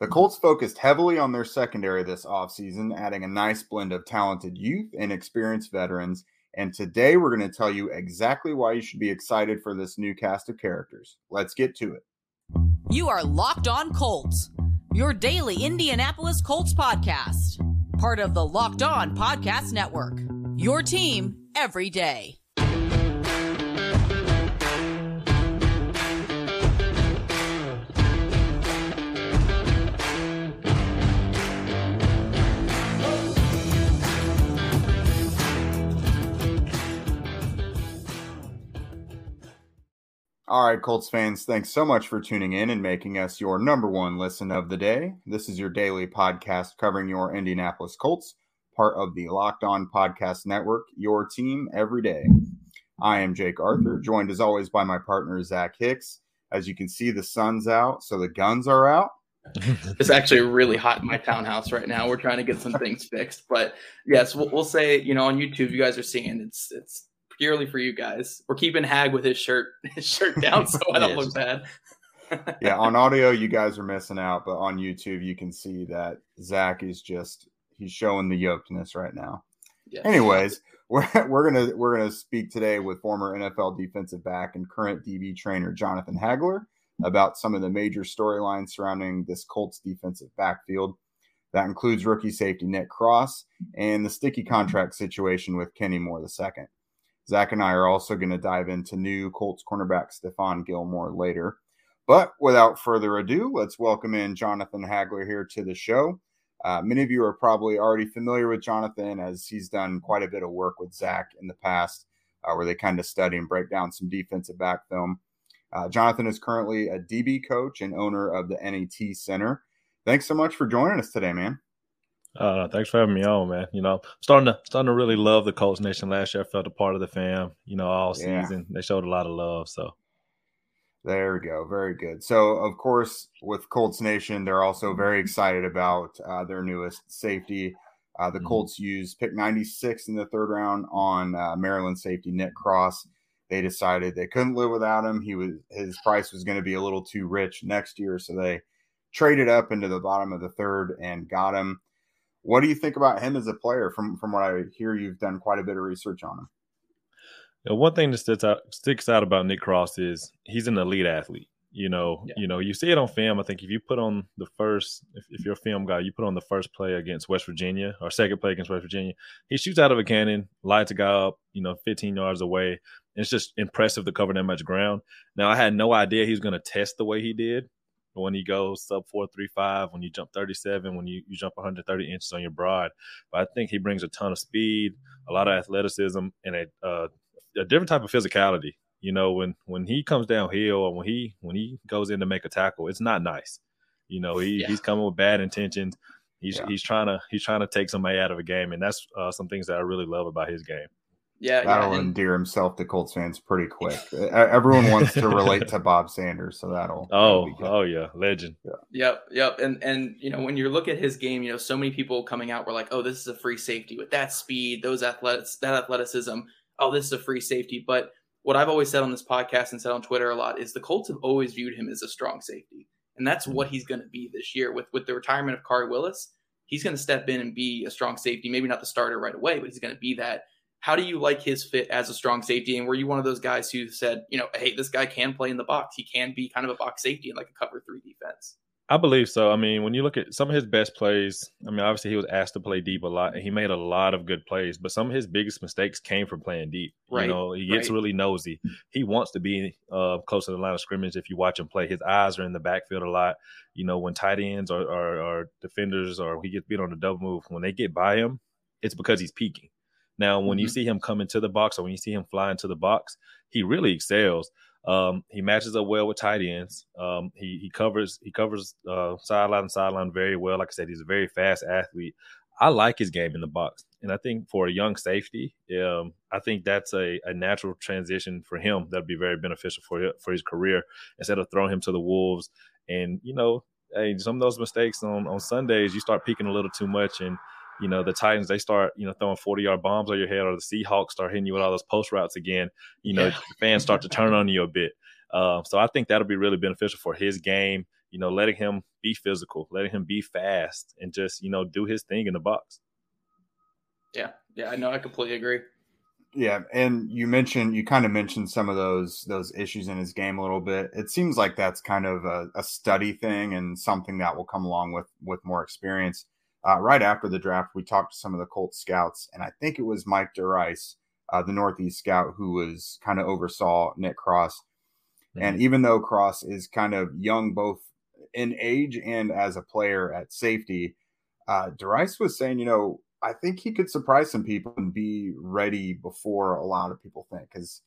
The Colts focused heavily on their secondary this offseason, adding a nice blend of talented youth and experienced veterans. And today we're going to tell you exactly why you should be excited for this new cast of characters. Let's get to it. You are Locked On Colts, your daily Indianapolis Colts podcast, part of the Locked On Podcast Network. Your team every day. All right, Colts fans, thanks so much for tuning in and making us your number one listen of the day. This is your daily podcast covering your Indianapolis Colts, part of the Locked On Podcast Network, your team every day. I am Jake Arthur, joined as always by my partner, Zach Hicks. As you can see, the sun's out, so the guns are out. it's actually really hot in my townhouse right now. We're trying to get some things fixed, but yes, we'll, we'll say you know on YouTube, you guys are seeing it's it's purely for you guys. We're keeping Hag with his shirt his shirt down so I don't look bad. yeah, on audio you guys are missing out, but on YouTube you can see that Zach is just he's showing the yokedness right now. Anyways, we're we're gonna we're gonna speak today with former NFL defensive back and current DB trainer Jonathan Hagler about some of the major storylines surrounding this Colts defensive backfield. That includes rookie safety Nick Cross and the sticky contract situation with Kenny Moore II. Zach and I are also going to dive into new Colts cornerback Stephon Gilmore later. But without further ado, let's welcome in Jonathan Hagler here to the show. Uh, many of you are probably already familiar with Jonathan as he's done quite a bit of work with Zach in the past, uh, where they kind of study and break down some defensive back film. Uh, Jonathan is currently a DB coach and owner of the NAT Center. Thanks so much for joining us today, man. Uh, thanks for having me on, man. You know, starting to starting to really love the Colts Nation. Last year, I felt a part of the fam. You know, all yeah. season they showed a lot of love. So there we go, very good. So of course, with Colts Nation, they're also very excited about uh, their newest safety. Uh, the mm-hmm. Colts used pick 96 in the third round on uh, Maryland safety Nick Cross. They decided they couldn't live without him. He was his price was going to be a little too rich next year, so they traded up into the bottom of the third and got him. What do you think about him as a player? From from what I hear, you've done quite a bit of research on him. You know, one thing that sticks out sticks out about Nick Cross is he's an elite athlete. You know, yeah. you know, you see it on film. I think if you put on the first, if, if, you're a film guy, you put on the first play against West Virginia or second play against West Virginia. He shoots out of a cannon, lights a guy up, you know, 15 yards away. And it's just impressive to cover that much ground. Now, I had no idea he was going to test the way he did when he goes sub 435, when you jump 37, when you, you jump 130 inches on your broad. But I think he brings a ton of speed, a lot of athleticism, and a, uh, a different type of physicality. You know, when when he comes downhill or when he when he goes in to make a tackle, it's not nice. You know, he, yeah. he's coming with bad intentions. He's yeah. he's trying to he's trying to take somebody out of a game, and that's uh, some things that I really love about his game. Yeah, that'll yeah, endear himself to Colts fans pretty quick. Everyone wants to relate to Bob Sanders, so that'll. Oh, that'll oh yeah, legend. Yeah. Yep, yep. And and you know when you look at his game, you know so many people coming out were like, "Oh, this is a free safety with that speed, those athletics, that athleticism. Oh, this is a free safety." But what I've always said on this podcast and said on Twitter a lot is the Colts have always viewed him as a strong safety, and that's mm-hmm. what he's going to be this year with with the retirement of Khari Willis. He's going to step in and be a strong safety, maybe not the starter right away, but he's going to be that how do you like his fit as a strong safety? And were you one of those guys who said, you know, hey, this guy can play in the box. He can be kind of a box safety in like a cover three defense. I believe so. I mean, when you look at some of his best plays, I mean, obviously he was asked to play deep a lot, and he made a lot of good plays. But some of his biggest mistakes came from playing deep. Right. You know, he gets right. really nosy. He wants to be uh, close to the line of scrimmage. If you watch him play, his eyes are in the backfield a lot. You know, when tight ends or, or, or defenders or he gets beat on the double move, when they get by him, it's because he's peeking. Now, when mm-hmm. you see him come into the box or when you see him fly into the box, he really excels. Um, he matches up well with tight ends. Um, he he covers he covers uh, sideline and sideline very well. Like I said, he's a very fast athlete. I like his game in the box, and I think for a young safety, um, I think that's a, a natural transition for him. That'd be very beneficial for for his career instead of throwing him to the wolves. And you know, hey, some of those mistakes on on Sundays, you start peeking a little too much, and you know, the Titans, they start, you know, throwing 40 yard bombs on your head, or the Seahawks start hitting you with all those post routes again, you know, yeah. fans start to turn on you a bit. Uh, so I think that'll be really beneficial for his game. you know, letting him be physical, letting him be fast, and just you know do his thing in the box. Yeah, yeah, I know. I completely agree. Yeah, and you mentioned you kind of mentioned some of those those issues in his game a little bit. It seems like that's kind of a, a study thing and something that will come along with with more experience. Uh, right after the draft, we talked to some of the Colts scouts, and I think it was Mike DeRice, uh, the Northeast scout, who was kind of oversaw Nick Cross. Mm-hmm. And even though Cross is kind of young, both in age and as a player at safety, uh, DeRice was saying, you know, I think he could surprise some people and be ready before a lot of people think. Because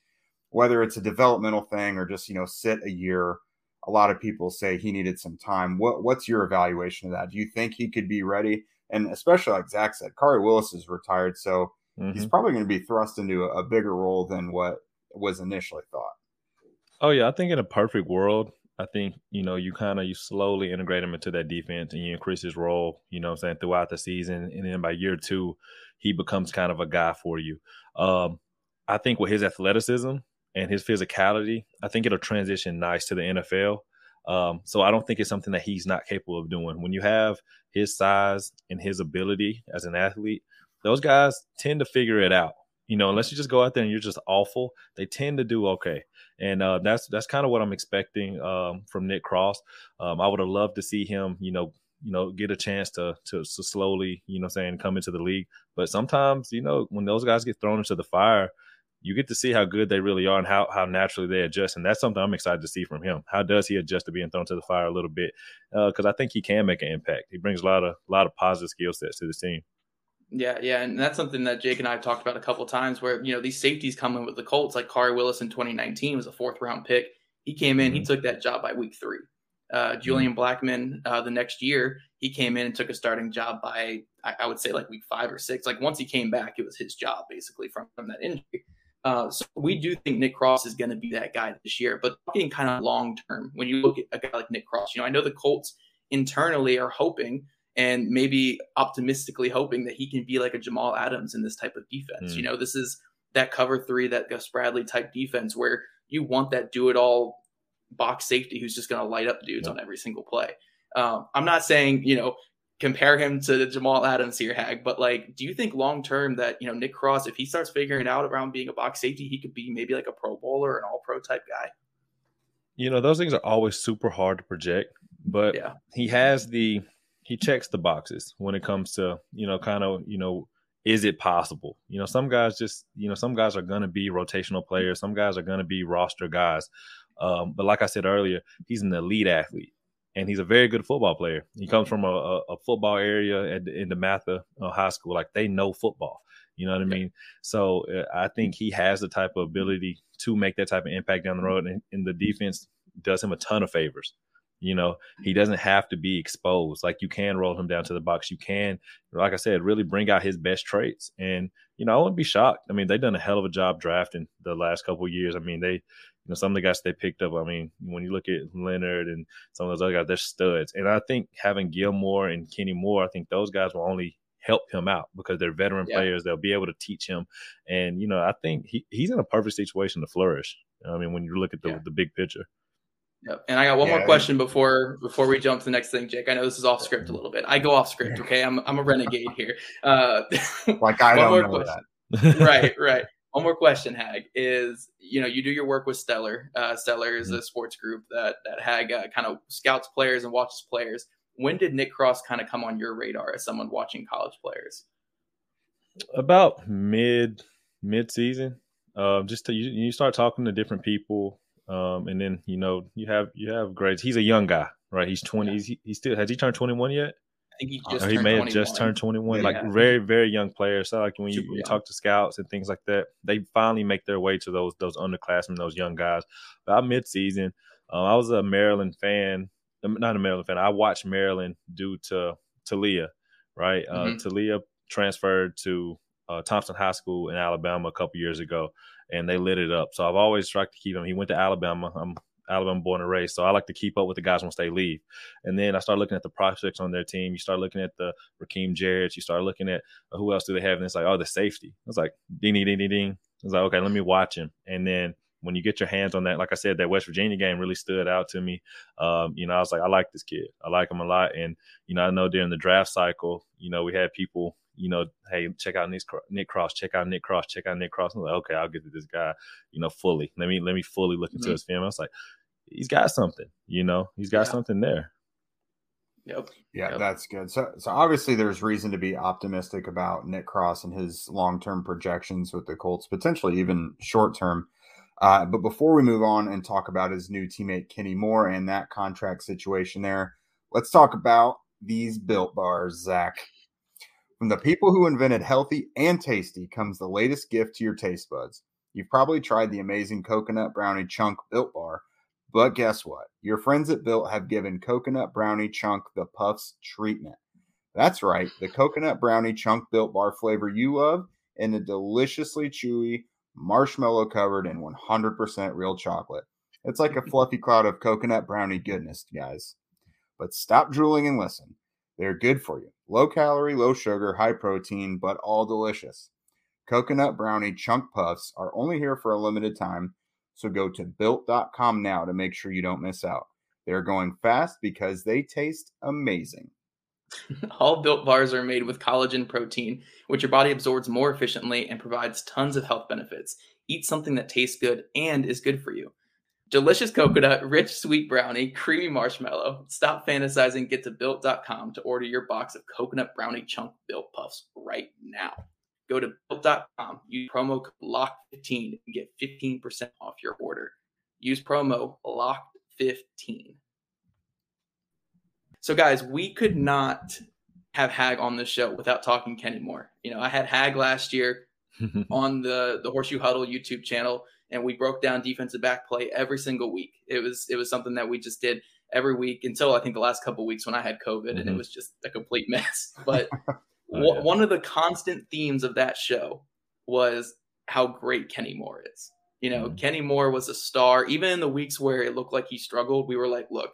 whether it's a developmental thing or just you know sit a year, a lot of people say he needed some time. What what's your evaluation of that? Do you think he could be ready? And especially like Zach said, Khari Willis is retired, so mm-hmm. he's probably going to be thrust into a, a bigger role than what was initially thought. Oh yeah, I think in a perfect world, I think, you know, you kind of you slowly integrate him into that defense and you increase his role, you know I'm saying, throughout the season. And then by year two, he becomes kind of a guy for you. Um, I think with his athleticism and his physicality, I think it'll transition nice to the NFL. Um, so I don't think it's something that he's not capable of doing. When you have his size and his ability as an athlete, those guys tend to figure it out. You know, unless you just go out there and you're just awful, they tend to do okay and uh, that's that's kind of what I'm expecting um, from Nick Cross. Um, I would have loved to see him, you know, you know, get a chance to, to to slowly, you know, saying come into the league. But sometimes, you know, when those guys get thrown into the fire, you get to see how good they really are and how how naturally they adjust. And that's something I'm excited to see from him. How does he adjust to being thrown to the fire a little bit? Because uh, I think he can make an impact. He brings a lot of a lot of positive skill sets to the team. Yeah, yeah, and that's something that Jake and I have talked about a couple times. Where you know these safeties come in with the Colts, like Khari Willis in 2019 was a fourth round pick. He came in, mm-hmm. he took that job by week three. Uh, mm-hmm. Julian mm-hmm. Blackmon uh, the next year, he came in and took a starting job by I, I, would say like week five or six. Like once he came back, it was his job basically from, from that injury. Uh, so we do think Nick Cross is going to be that guy this year. But talking kind of long term, when you look at a guy like Nick Cross, you know I know the Colts internally are hoping and maybe optimistically hoping that he can be like a Jamal Adams in this type of defense. Mm. You know, this is that cover three, that Gus Bradley type defense where you want that do it all box safety who's just going to light up dudes on every single play. Um, I'm not saying, you know, compare him to Jamal Adams here, Hag, but like, do you think long term that, you know, Nick Cross, if he starts figuring out around being a box safety, he could be maybe like a pro bowler an all pro type guy? You know, those things are always super hard to project, but yeah. he has the he checks the boxes when it comes to you know kind of you know is it possible you know some guys just you know some guys are going to be rotational players some guys are going to be roster guys um, but like i said earlier he's an elite athlete and he's a very good football player he comes from a, a football area at the, in DeMatha uh, high school like they know football you know what i mean so uh, i think he has the type of ability to make that type of impact down the road and, and the defense does him a ton of favors you know, he doesn't have to be exposed. Like you can roll him down to the box. You can, like I said, really bring out his best traits. And you know, I wouldn't be shocked. I mean, they've done a hell of a job drafting the last couple years. I mean, they, you know, some of the guys they picked up. I mean, when you look at Leonard and some of those other guys, they're studs. And I think having Gilmore and Kenny Moore, I think those guys will only help him out because they're veteran yeah. players. They'll be able to teach him. And you know, I think he, he's in a perfect situation to flourish. I mean, when you look at the yeah. the big picture. Yep. And I got one yeah, more question before before we jump to the next thing, Jake. I know this is off script a little bit. I go off script, okay? I'm I'm a renegade here. Uh, like I don't know question. that. right, right. One more question, Hag, is you know you do your work with Stellar. Uh, Stellar is a mm-hmm. sports group that that Hag uh, kind of scouts players and watches players. When did Nick Cross kind of come on your radar as someone watching college players? About mid mid season. Um, just to, you, you start talking to different people um, and then you know you have you have grades. He's a young guy, right? He's twenty. Yeah. He, he still has he turned twenty one yet? Think he just. Or he may have just turned twenty one. Yeah. Like very very young player. So like when you, you talk to scouts and things like that, they finally make their way to those those underclassmen, those young guys. About mid season, uh, I was a Maryland fan. Um, not a Maryland fan. I watched Maryland due to Taulia, right? Uh, mm-hmm. Taulia transferred to uh, Thompson High School in Alabama a couple years ago and they lit it up. So I've always tried to keep him. He went to Alabama. I'm Alabama born and raised, so I like to keep up with the guys once they leave. And then I start looking at the prospects on their team. You start looking at the Rakim Jarrett. You start looking at uh, who else do they have, and it's like, oh, the safety. It's like ding ding ding ding ding. It's like okay, let me watch him. And then when you get your hands on that, like I said, that West Virginia game really stood out to me. Um, you know, I was like, I like this kid. I like him a lot. And, you know, I know during the draft cycle, you know, we had people, you know, hey, check out Nick Cross, check out Nick Cross, check out Nick Cross. I'm like, okay, I'll get to this guy, you know, fully. Let me let me fully look into mm-hmm. his film. I was like, he's got something, you know, he's got yeah. something there. Yep. Yeah, yep. that's good. So, so obviously, there's reason to be optimistic about Nick Cross and his long-term projections with the Colts, potentially even short-term. Uh, but before we move on and talk about his new teammate Kenny Moore and that contract situation there, let's talk about these built bars, Zach. From the people who invented healthy and tasty comes the latest gift to your taste buds. You've probably tried the amazing coconut brownie chunk built bar but guess what? Your friends at Built have given Coconut Brownie Chunk the Puffs treatment. That's right, the Coconut Brownie Chunk Built Bar flavor you love and the deliciously chewy, marshmallow covered, in 100% real chocolate. It's like a fluffy cloud of coconut brownie goodness, guys. But stop drooling and listen. They're good for you. Low calorie, low sugar, high protein, but all delicious. Coconut Brownie Chunk Puffs are only here for a limited time so go to built.com now to make sure you don't miss out. They're going fast because they taste amazing. All built bars are made with collagen protein, which your body absorbs more efficiently and provides tons of health benefits. Eat something that tastes good and is good for you. Delicious coconut, rich sweet brownie, creamy marshmallow. Stop fantasizing. Get to built.com to order your box of coconut brownie chunk built puffs right now. Go to built.com, use promo code LOCK15 and get 15% off your order. Use promo LOCK15. So, guys, we could not have Hag on this show without talking Kenny Moore. You know, I had Hag last year on the the Horseshoe Huddle YouTube channel, and we broke down defensive back play every single week. It was it was something that we just did every week until I think the last couple weeks when I had COVID, mm-hmm. and it mm-hmm. was just a complete mess. But Oh, yeah. One of the constant themes of that show was how great Kenny Moore is. You know, mm-hmm. Kenny Moore was a star. Even in the weeks where it looked like he struggled, we were like, look,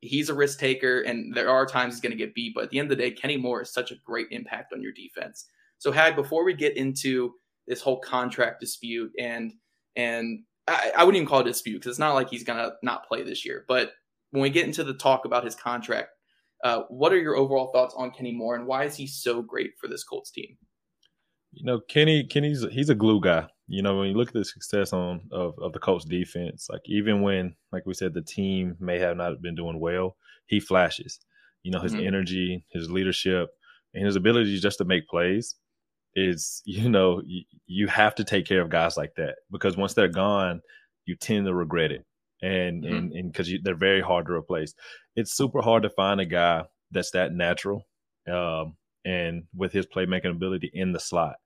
he's a risk taker, and there are times he's going to get beat. But at the end of the day, Kenny Moore is such a great impact on your defense. So, Hag, before we get into this whole contract dispute, and and I, I wouldn't even call it a dispute because it's not like he's going to not play this year. But when we get into the talk about his contract, uh, what are your overall thoughts on Kenny Moore and why is he so great for this Colts team? You know, Kenny, Kenny's he's a glue guy. You know, when you look at the success on of, of the Colts defense, like even when, like we said, the team may have not been doing well, he flashes. You know, his mm-hmm. energy, his leadership, and his ability just to make plays is, you know, you, you have to take care of guys like that because once they're gone, you tend to regret it and mm-hmm. and and because they're very hard to replace. It's super hard to find a guy that's that natural, um, and with his playmaking ability in the slot,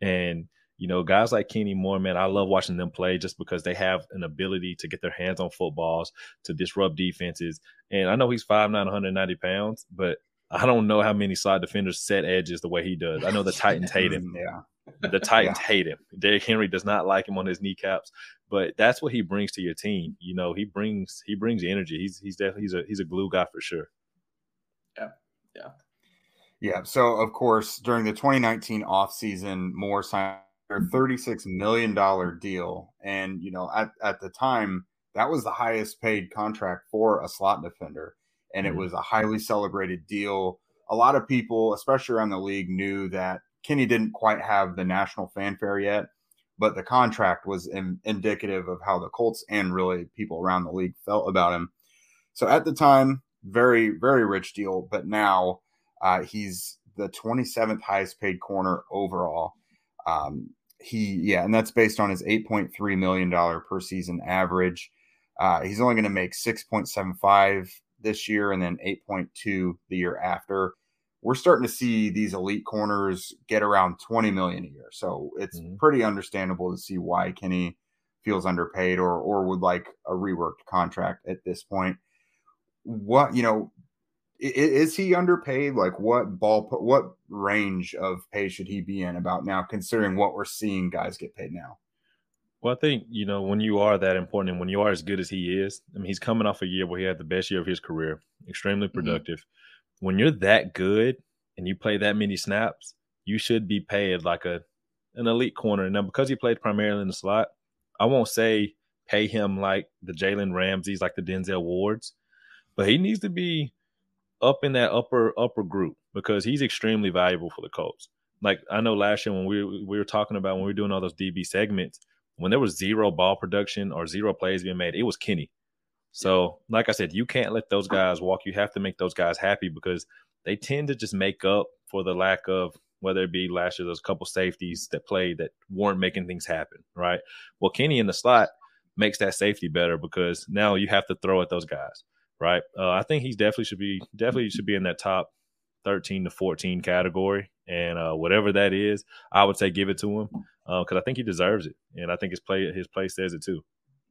and you know guys like Kenny Moore, man, I love watching them play just because they have an ability to get their hands on footballs to disrupt defenses. And I know he's five nine, 190 pounds, but I don't know how many slot defenders set edges the way he does. I know the Titans hate him. yeah. The Titans yeah. hate him. Derrick Henry does not like him on his kneecaps, but that's what he brings to your team. You know, he brings he brings energy. He's he's definitely he's a he's a glue guy for sure. Yeah. Yeah. Yeah. So of course, during the 2019 offseason, Moore signed a $36 million deal. And, you know, at, at the time, that was the highest paid contract for a slot defender. And mm-hmm. it was a highly celebrated deal. A lot of people, especially around the league, knew that Kenny didn't quite have the national fanfare yet, but the contract was in, indicative of how the Colts and really people around the league felt about him. So at the time, very, very rich deal, but now uh, he's the 27th highest paid corner overall. Um, he, yeah, and that's based on his $8.3 million per season average. Uh, he's only going to make 6.75 this year and then 8.2 the year after we're starting to see these elite corners get around 20 million a year. So it's mm-hmm. pretty understandable to see why Kenny feels underpaid or or would like a reworked contract at this point. What, you know, is, he underpaid? Like what ball what range of pay should he be in about now considering what we're seeing guys get paid now? Well, I think, you know, when you are that important and when you are as good as he is, I mean, he's coming off a year where he had the best year of his career, extremely mm-hmm. productive. Mm-hmm when you're that good and you play that many snaps, you should be paid like a an elite corner. Now, because he played primarily in the slot, I won't say pay him like the Jalen Ramseys, like the Denzel Wards, but he needs to be up in that upper upper group because he's extremely valuable for the Colts. Like I know last year when we we were talking about when we were doing all those DB segments, when there was zero ball production or zero plays being made, it was Kenny. So, like I said, you can't let those guys walk. You have to make those guys happy because they tend to just make up for the lack of whether it be last year, a couple safeties that played that weren't making things happen, right? Well, Kenny in the slot makes that safety better because now you have to throw at those guys, right? Uh, I think he definitely should be definitely should be in that top 13 to 14 category, and uh, whatever that is, I would say give it to him because uh, I think he deserves it, and I think his play his play says it too.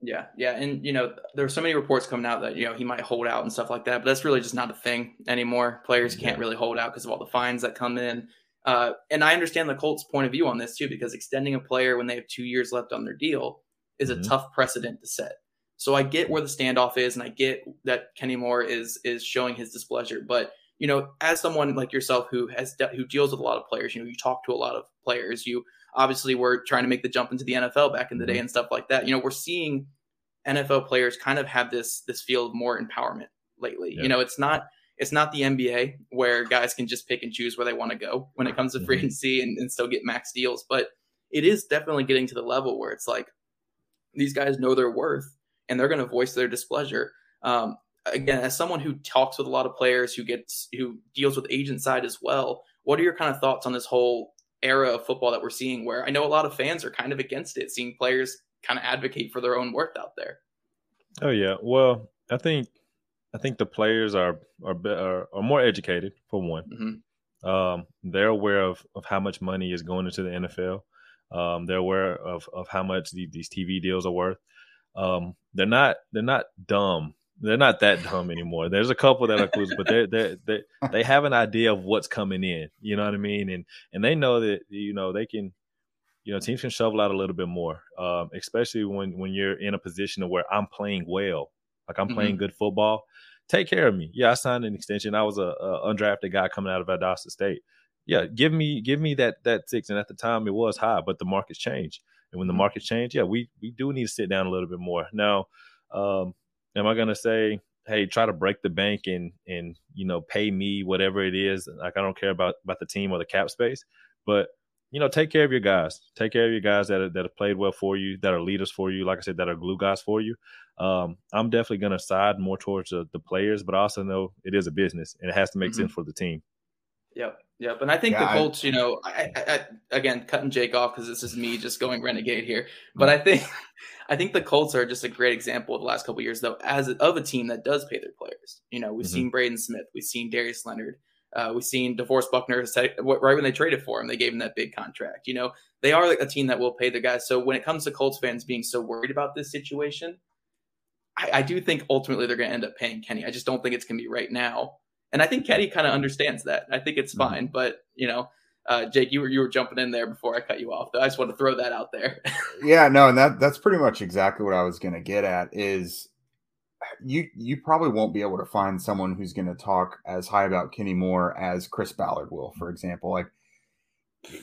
Yeah, yeah, and you know there's so many reports coming out that you know he might hold out and stuff like that, but that's really just not a thing anymore. Players can't really hold out because of all the fines that come in. Uh, and I understand the Colts' point of view on this too, because extending a player when they have two years left on their deal is mm-hmm. a tough precedent to set. So I get where the standoff is, and I get that Kenny Moore is is showing his displeasure. But you know, as someone like yourself who has de- who deals with a lot of players, you know, you talk to a lot of players. You obviously were trying to make the jump into the NFL back in the mm-hmm. day and stuff like that. You know, we're seeing NFL players kind of have this this feel of more empowerment lately. Yeah. You know, it's not it's not the NBA where guys can just pick and choose where they want to go when it comes to free mm-hmm. agency and, and still get max deals. But it is definitely getting to the level where it's like these guys know their worth and they're going to voice their displeasure. Um, again, as someone who talks with a lot of players, who gets who deals with agent side as well, what are your kind of thoughts on this whole era of football that we're seeing where I know a lot of fans are kind of against it, seeing players kind of advocate for their own worth out there. Oh yeah, well, I think I think the players are are are, are more educated for one. Mm-hmm. Um, they're aware of of how much money is going into the NFL. Um, they're aware of of how much the, these TV deals are worth. Um, they're not they're not dumb. They're not that dumb anymore. There's a couple that are clues, but they they they they have an idea of what's coming in. You know what I mean? And and they know that you know they can you know, teams can shovel out a little bit more, um, especially when when you're in a position of where I'm playing well, like I'm playing mm-hmm. good football. Take care of me. Yeah, I signed an extension. I was a, a undrafted guy coming out of Valdosta State. Yeah, give me give me that that six. And at the time, it was high, but the markets changed. And when the mm-hmm. markets change, yeah, we we do need to sit down a little bit more. Now, um, am I gonna say, hey, try to break the bank and and you know pay me whatever it is? Like I don't care about about the team or the cap space, but you know, take care of your guys. Take care of your guys that are, that have played well for you, that are leaders for you. Like I said, that are glue guys for you. Um, I'm definitely going to side more towards the, the, players, but I also know it is a business and it has to make mm-hmm. sense for the team. Yep, yep. And I think yeah, the Colts, I, you know, I, I, again cutting Jake off because this is me just going renegade here, but I think I think the Colts are just a great example of the last couple years, though, as of a team that does pay their players. You know, we've mm-hmm. seen Braden Smith, we've seen Darius Leonard. Uh, we've seen DeForest Buckner right when they traded for him, they gave him that big contract. You know, they are like a team that will pay the guys. So when it comes to Colts fans being so worried about this situation, I, I do think ultimately they're going to end up paying Kenny. I just don't think it's going to be right now. And I think Kenny kind of understands that. I think it's mm-hmm. fine. But you know, uh, Jake, you were you were jumping in there before I cut you off. Though I just want to throw that out there. yeah, no, and that that's pretty much exactly what I was going to get at. Is you you probably won't be able to find someone who's going to talk as high about Kenny Moore as Chris Ballard will, for example. Like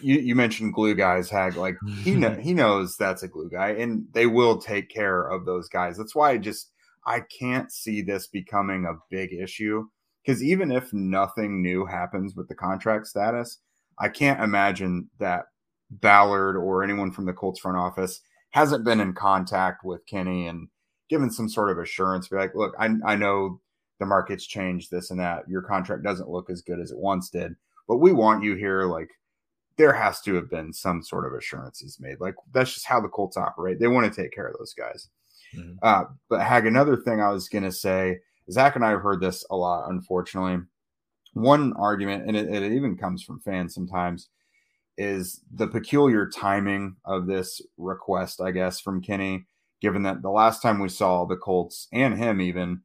you, you mentioned glue guys, Hag. Like he know, he knows that's a glue guy, and they will take care of those guys. That's why I just I can't see this becoming a big issue because even if nothing new happens with the contract status, I can't imagine that Ballard or anyone from the Colts front office hasn't been in contact with Kenny and given some sort of assurance, be like, look, I, I know the market's changed this and that. Your contract doesn't look as good as it once did, but we want you here. Like, there has to have been some sort of assurances made. Like, that's just how the Colts operate. They want to take care of those guys. Mm-hmm. Uh, but Hag, another thing I was going to say, Zach and I have heard this a lot, unfortunately. One argument, and it, it even comes from fans sometimes, is the peculiar timing of this request, I guess, from Kenny given that the last time we saw the Colts and him even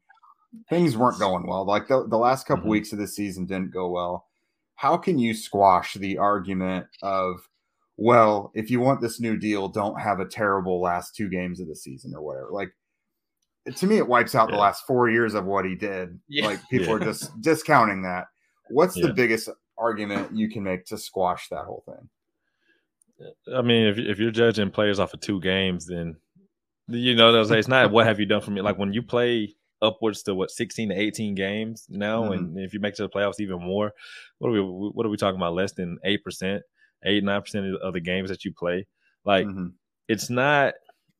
things weren't going well. Like the, the last couple mm-hmm. weeks of the season didn't go well. How can you squash the argument of, well, if you want this new deal, don't have a terrible last two games of the season or whatever? Like to me, it wipes out yeah. the last four years of what he did. Yeah. Like people yeah. are just discounting that. What's the biggest argument you can make to squash that whole thing? I mean, if if you're judging players off of two games, then You know, it's not what have you done for me. Like when you play upwards to what 16 to 18 games now, mm-hmm. and if you make it to the playoffs, even more. What are we? What are we talking about? Less than eight percent, eight nine percent of the games that you play. Like mm-hmm. it's not.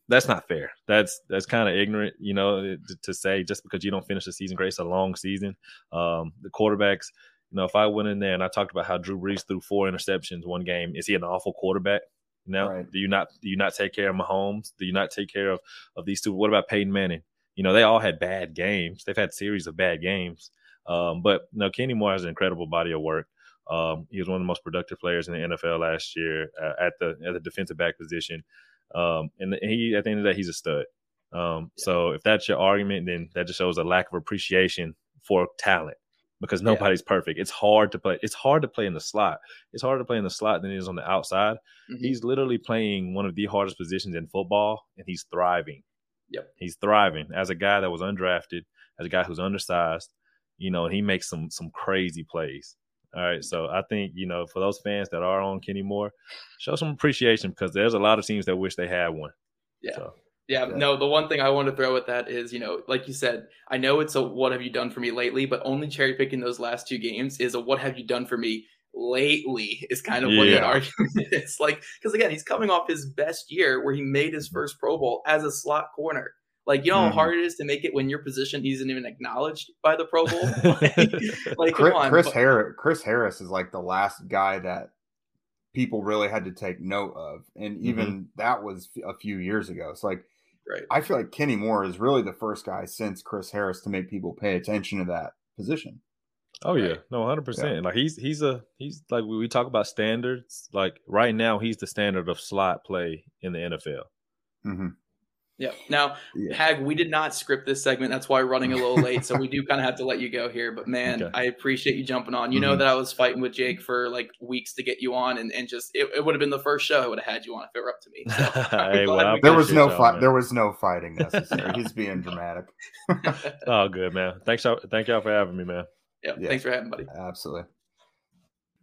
That's not fair. That's that's kind of ignorant, you know, to, to, say just because you don't finish the season great. It's a long season. Um, the quarterbacks, you know, if I went in there and I talked about how Drew Brees threw four interceptions one game, is he an awful quarterback? You know, right. do you not do you not take care of Mahomes? Do you not take care of of these two? What about Peyton Manning? You know, they all had bad games. They've had series of bad games. Um, but you know, Kenny Moore has an incredible body of work. Um, he was one of the most productive players in the NFL last year uh, at the at the defensive back position. Um, and he at the end of the day, he's a stud. Um, yeah. So if that's your argument, then that just shows a lack of appreciation for talent because nobody's yeah. perfect. It's hard to play. It's hard to play in the slot. It's harder to play in the slot than it is on the outside. Mm-hmm. He's literally playing one of the hardest positions in football, and he's thriving. Yep, he's thriving as a guy that was undrafted, as a guy who's undersized. You know, and he makes some some crazy plays. All right, so I think you know for those fans that are on Kenny Moore, show some appreciation because there's a lot of teams that wish they had one. Yeah. So. Yeah, yeah, no, the one thing I want to throw at that is, you know, like you said, I know it's a what have you done for me lately, but only cherry picking those last two games is a what have you done for me lately is kind of what yeah. that argument is. Like, because again, he's coming off his best year where he made his first Pro Bowl as a slot corner. Like, you know mm-hmm. how hard it is to make it when your position isn't even acknowledged by the Pro Bowl? like, like Chris, on, Chris Harris, Chris Harris is like the last guy that people really had to take note of. And even mm-hmm. that was a few years ago. It's like, Right. I feel like Kenny Moore is really the first guy since Chris Harris to make people pay attention to that position. Oh yeah, no, hundred yeah. percent. Like he's he's a he's like we talk about standards. Like right now, he's the standard of slot play in the NFL. Mm-hmm. Yeah. Now, yeah. Hag, we did not script this segment. That's why we're running a little late. so we do kind of have to let you go here. But man, okay. I appreciate you jumping on. You mm-hmm. know that I was fighting with Jake for like weeks to get you on, and, and just it, it would have been the first show I would have had you on if it were up to me. So hey, well, there was no fight. There was no fighting necessary. He's being dramatic. oh, good man. Thanks, thank y'all for having me, man. Yeah, yeah. Thanks for having, buddy. Absolutely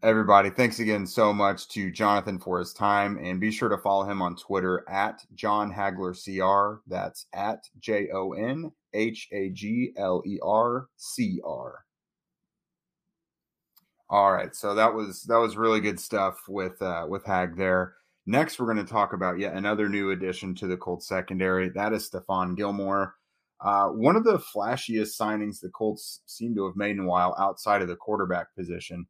everybody thanks again so much to jonathan for his time and be sure to follow him on twitter at john hagler cr that's at j-o-n h-a-g-l-e-r-c-r all right so that was that was really good stuff with uh with hag there. Next we're going to talk about yet another new addition to the colts secondary. That is stephon gilmore. Uh, one of the flashiest signings the Colts seem to have made in a while outside of the quarterback position.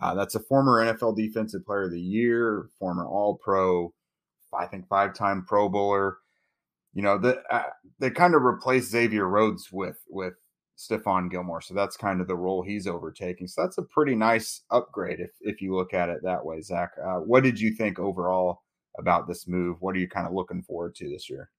Uh, that's a former NFL Defensive Player of the Year, former All Pro, I think five time Pro Bowler. You know, the, uh, they kind of replaced Xavier Rhodes with with Stephon Gilmore, so that's kind of the role he's overtaking. So that's a pretty nice upgrade if if you look at it that way, Zach. Uh, what did you think overall about this move? What are you kind of looking forward to this year?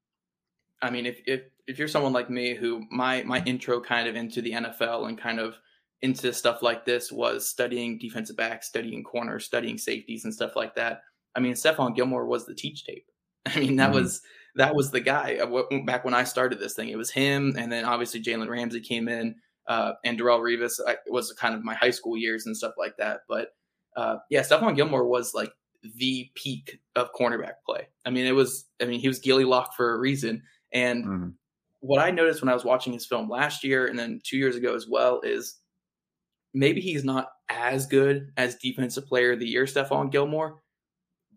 I mean, if if if you're someone like me who my my intro kind of into the NFL and kind of into stuff like this was studying defensive backs, studying corners, studying safeties and stuff like that. I mean, Stephon Gilmore was the teach tape. I mean, that mm-hmm. was that was the guy uh, back when I started this thing. It was him, and then obviously Jalen Ramsey came in, uh, and Darrelle Revis was kind of my high school years and stuff like that. But uh, yeah, Stephon Gilmore was like the peak of cornerback play. I mean, it was. I mean, he was Gilly Lock for a reason. And mm-hmm. what I noticed when I was watching his film last year and then two years ago as well is maybe he's not as good as defensive player of the year, Stephon Gilmore,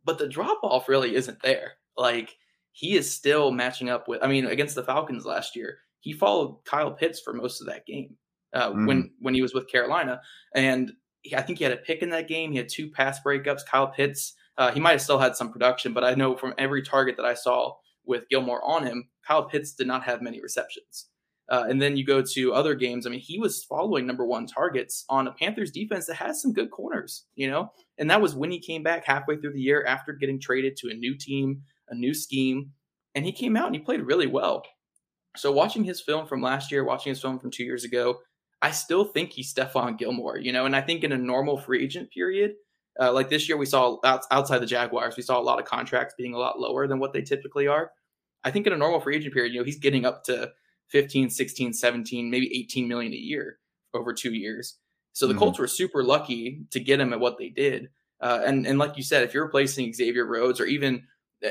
but the drop off really isn't there. Like he is still matching up with. I mean, against the Falcons last year, he followed Kyle Pitts for most of that game uh, mm. when when he was with Carolina, and he, I think he had a pick in that game. He had two pass breakups. Kyle Pitts, uh, he might have still had some production, but I know from every target that I saw with Gilmore on him, Kyle Pitts did not have many receptions. Uh, and then you go to other games. I mean, he was following number one targets on a Panthers defense that has some good corners, you know? And that was when he came back halfway through the year after getting traded to a new team, a new scheme. And he came out and he played really well. So watching his film from last year, watching his film from two years ago, I still think he's Stephon Gilmore, you know? And I think in a normal free agent period, uh, like this year, we saw outside the Jaguars, we saw a lot of contracts being a lot lower than what they typically are. I think in a normal free agent period, you know, he's getting up to 15, 16, 17, maybe 18 million a year over two years. So the mm-hmm. Colts were super lucky to get him at what they did. Uh, and and like you said, if you're replacing Xavier Rhodes or even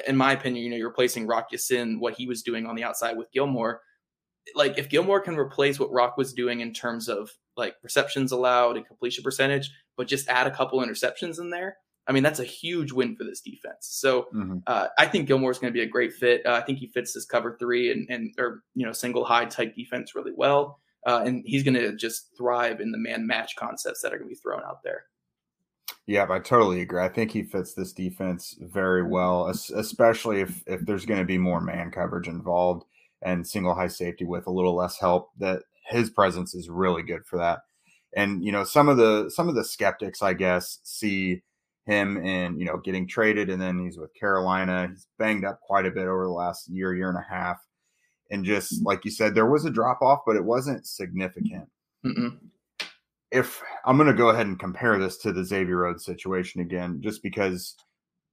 in my opinion, you know, you're replacing Rock Ya-Sin, what he was doing on the outside with Gilmore. Like if Gilmore can replace what Rock was doing in terms of like receptions allowed and completion percentage, but just add a couple interceptions in there, I mean, that's a huge win for this defense. So mm-hmm. uh, I think Gilmore is going to be a great fit. Uh, I think he fits this cover three and, and or you know single high type defense really well, uh, and he's going to just thrive in the man match concepts that are going to be thrown out there. Yeah, I totally agree. I think he fits this defense very well, especially if if there's going to be more man coverage involved and single high safety with a little less help. That his presence is really good for that. And you know, some of the some of the skeptics, I guess, see him in you know getting traded, and then he's with Carolina. He's banged up quite a bit over the last year, year and a half, and just mm. like you said, there was a drop off, but it wasn't significant. Mm-mm if I'm going to go ahead and compare this to the Xavier Rhodes situation again, just because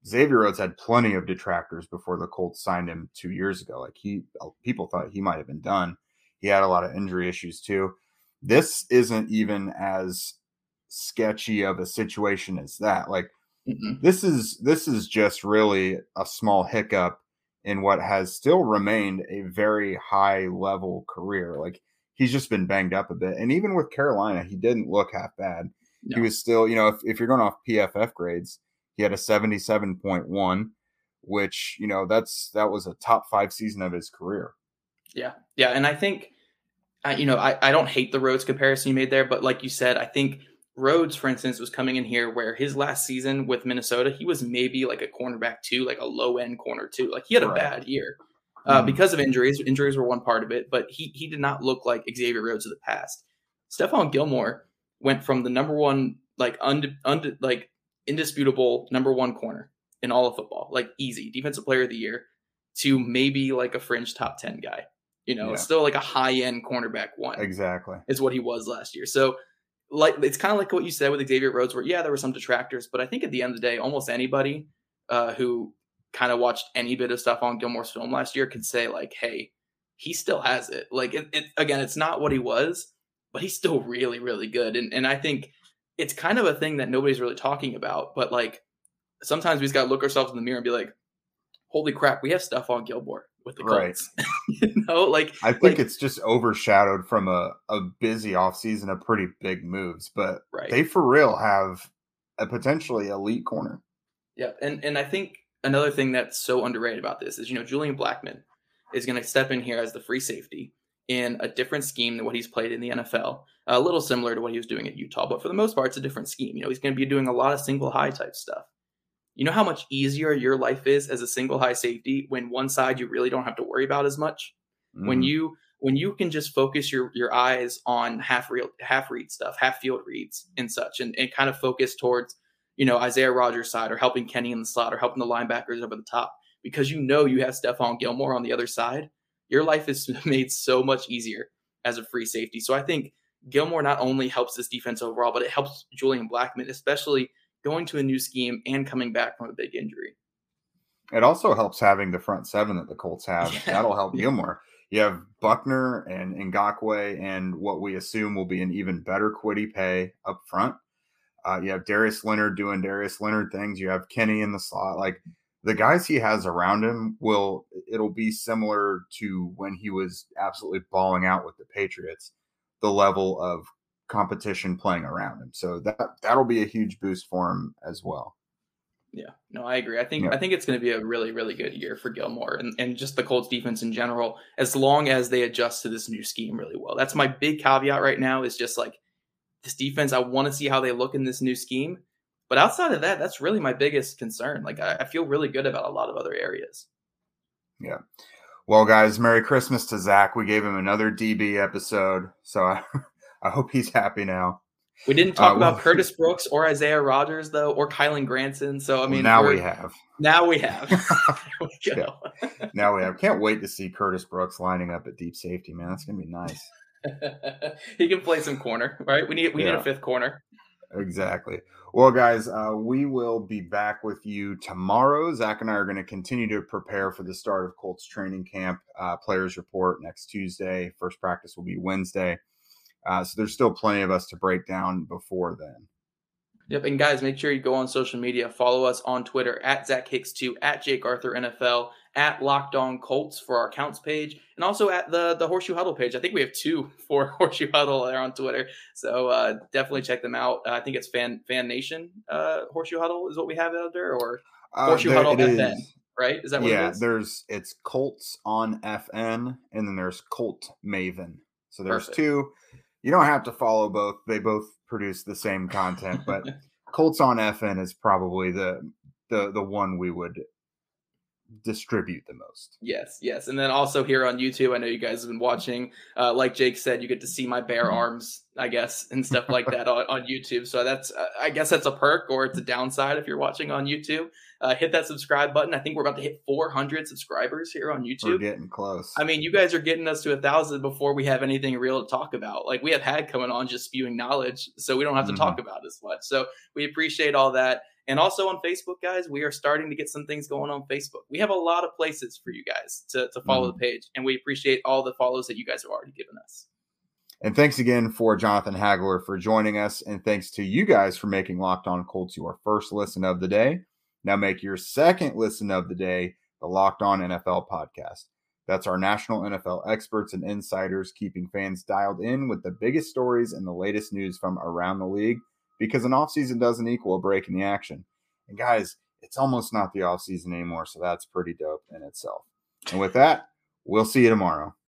Xavier Rhodes had plenty of detractors before the Colts signed him two years ago. Like he, people thought he might have been done. He had a lot of injury issues too. This isn't even as sketchy of a situation as that. Like mm this is this is just really a small hiccup in what has still remained a very high level career. Like he's just been banged up a bit. And even with Carolina, he didn't look half bad. No. He was still, you know, if, if you're going off PFF grades, he had a 77.1, which, you know, that's that was a top five season of his career. Yeah. Yeah. And I think, uh, you know, I, I don't hate the Rhodes comparison you made there, but like you said, I think Rhodes, for instance, was coming in here where his last season with Minnesota, he was maybe like a cornerback two, like a low end corner two. Like he had a bad year uh, mm-hmm. because of injuries. Injuries were one part of it, but he he did not look like Xavier Rhodes of the past. Stephon Gilmore went from the number one, like und, und, like indisputable number one corner in all of football, like easy defensive player of the year, to maybe like a fringe top ten guy. You know, yeah. still like a high end cornerback one. Exactly, is what he was last year. So like it's kind of like what you said with Xavier Rhodes, where yeah, there were some detractors, but I think at the end of the day, almost anybody uh, who kind of watched any bit of stuff on Gilmore's film last year could say like, hey, he still has it. Like it, it again, it's not what he was, but he's still really, really good. And and I think it's kind of a thing that nobody's really talking about. But like sometimes we just gotta look ourselves in the mirror and be like, holy crap, we have stuff on Gilmore with the Colts. Right. you know, like I think like, it's just overshadowed from a, a busy offseason of pretty big moves, but right. they for real have a potentially elite corner. Yeah, and and I think another thing that's so underrated about this is you know Julian Blackmon is going to step in here as the free safety in a different scheme than what he's played in the NFL. A little similar to what he was doing at Utah, but for the most part, it's a different scheme. You know, he's going to be doing a lot of single high type stuff. You know how much easier your life is as a single high safety when one side you really don't have to worry about as much. Mm. When you when you can just focus your your eyes on half real half read stuff, half field reads and such, and, and kind of focus towards you know, Isaiah Rodgers' side or helping Kenny in the slot or helping the linebackers over the top because you know you have Stephon Gilmore on the other side. Your life is made so much easier as a free safety. So I think Gilmore not only helps this defense overall, but it helps Julian Blackmon, especially going to a new scheme and coming back from a big injury. It also helps having the front seven that the Colts have. Yeah. That'll help Gilmore. You have Buckner and Ngakoue and what we assume will be an even better Kwity Paye up front. Uh, you have Darius Leonard doing Darius Leonard things. You have Kenny in the slot. Like the guys he has around him will it'll be similar to when he was absolutely balling out with the Patriots. The level of competition playing around him. So that that'll be a huge boost for him as well. Yeah, no, I agree. I think yeah. I think it's going to be a really really good year for Gilmore and, and just the Colts defense in general, as long as they adjust to this new scheme really well. That's my big caveat right now. Is just like this defense, I want to see how they look in this new scheme. But outside of that, that's really my biggest concern. Like I, I feel really good about a lot of other areas. Yeah. Well, guys, Merry Christmas to Zach. We gave him another DB episode, so I, I hope he's happy now. We didn't talk uh, about well, Curtis Brooks or Isaiah Rodgers though, or Kylen Granson. So I mean, now we have. Now we have. we yeah. Now we have. Can't wait to see Curtis Brooks lining up at deep safety, man. That's gonna be nice. he can play some corner, right? We need we yeah. need a fifth corner. Exactly. Well, guys, uh, we will be back with you tomorrow. Zach and I are going to continue to prepare for the start of Colts training camp. Uh, players report next Tuesday. First practice will be Wednesday. Uh, so there's still plenty of us to break down before then. Yep, and guys, make sure you go on social media. Follow us on Twitter at Zach Hicks two, at Jake Arthur NFL, at Locked On Colts for our accounts page, and also at the the Horseshoe Huddle page. I think we have two for Horseshoe Huddle there on Twitter, so uh, definitely check them out. Uh, I think it's Fan Fan Nation uh, Horseshoe Huddle is what we have out there, or uh, Horseshoe Huddle FN. Is. Right? Is that what yeah? There's it's Colts on FN, and then there's Colt Maven. So there's Perfect. two. You don't have to follow both. They both produce the same content, but Colts on FN is probably the the the one we would distribute the most. Yes, yes. And then also here on YouTube, I know you guys have been watching. Uh, like Jake said, you get to see my bare mm-hmm. arms, I guess, and stuff like that on, on YouTube. So that's, uh, I guess that's a perk or it's a downside if you're watching on YouTube. Uh, hit that subscribe button. I think we're about to hit 400 subscribers here on YouTube. We're getting close. I mean, you guys are getting us to a thousand before we have anything real to talk about. Like we have had coming on just spewing knowledge, so we don't have to mm-hmm. talk about as much. So we appreciate all that. And also on Facebook, guys, we are starting to get some things going on Facebook. We have a lot of places for you guys to, to follow mm-hmm. the page, and we appreciate all the follows that you guys have already given us. And thanks again for Jonathan Hagler for joining us. And thanks to you guys for making Locked On Colts your first listen of the day. Now make your second listen of the day the Locked On NFL podcast. That's our national NFL experts and insiders keeping fans dialed in with the biggest stories and the latest news from around the league because an offseason doesn't equal a break in the action. And guys, it's almost not the offseason anymore, so that's pretty dope in itself. And with that, we'll see you tomorrow.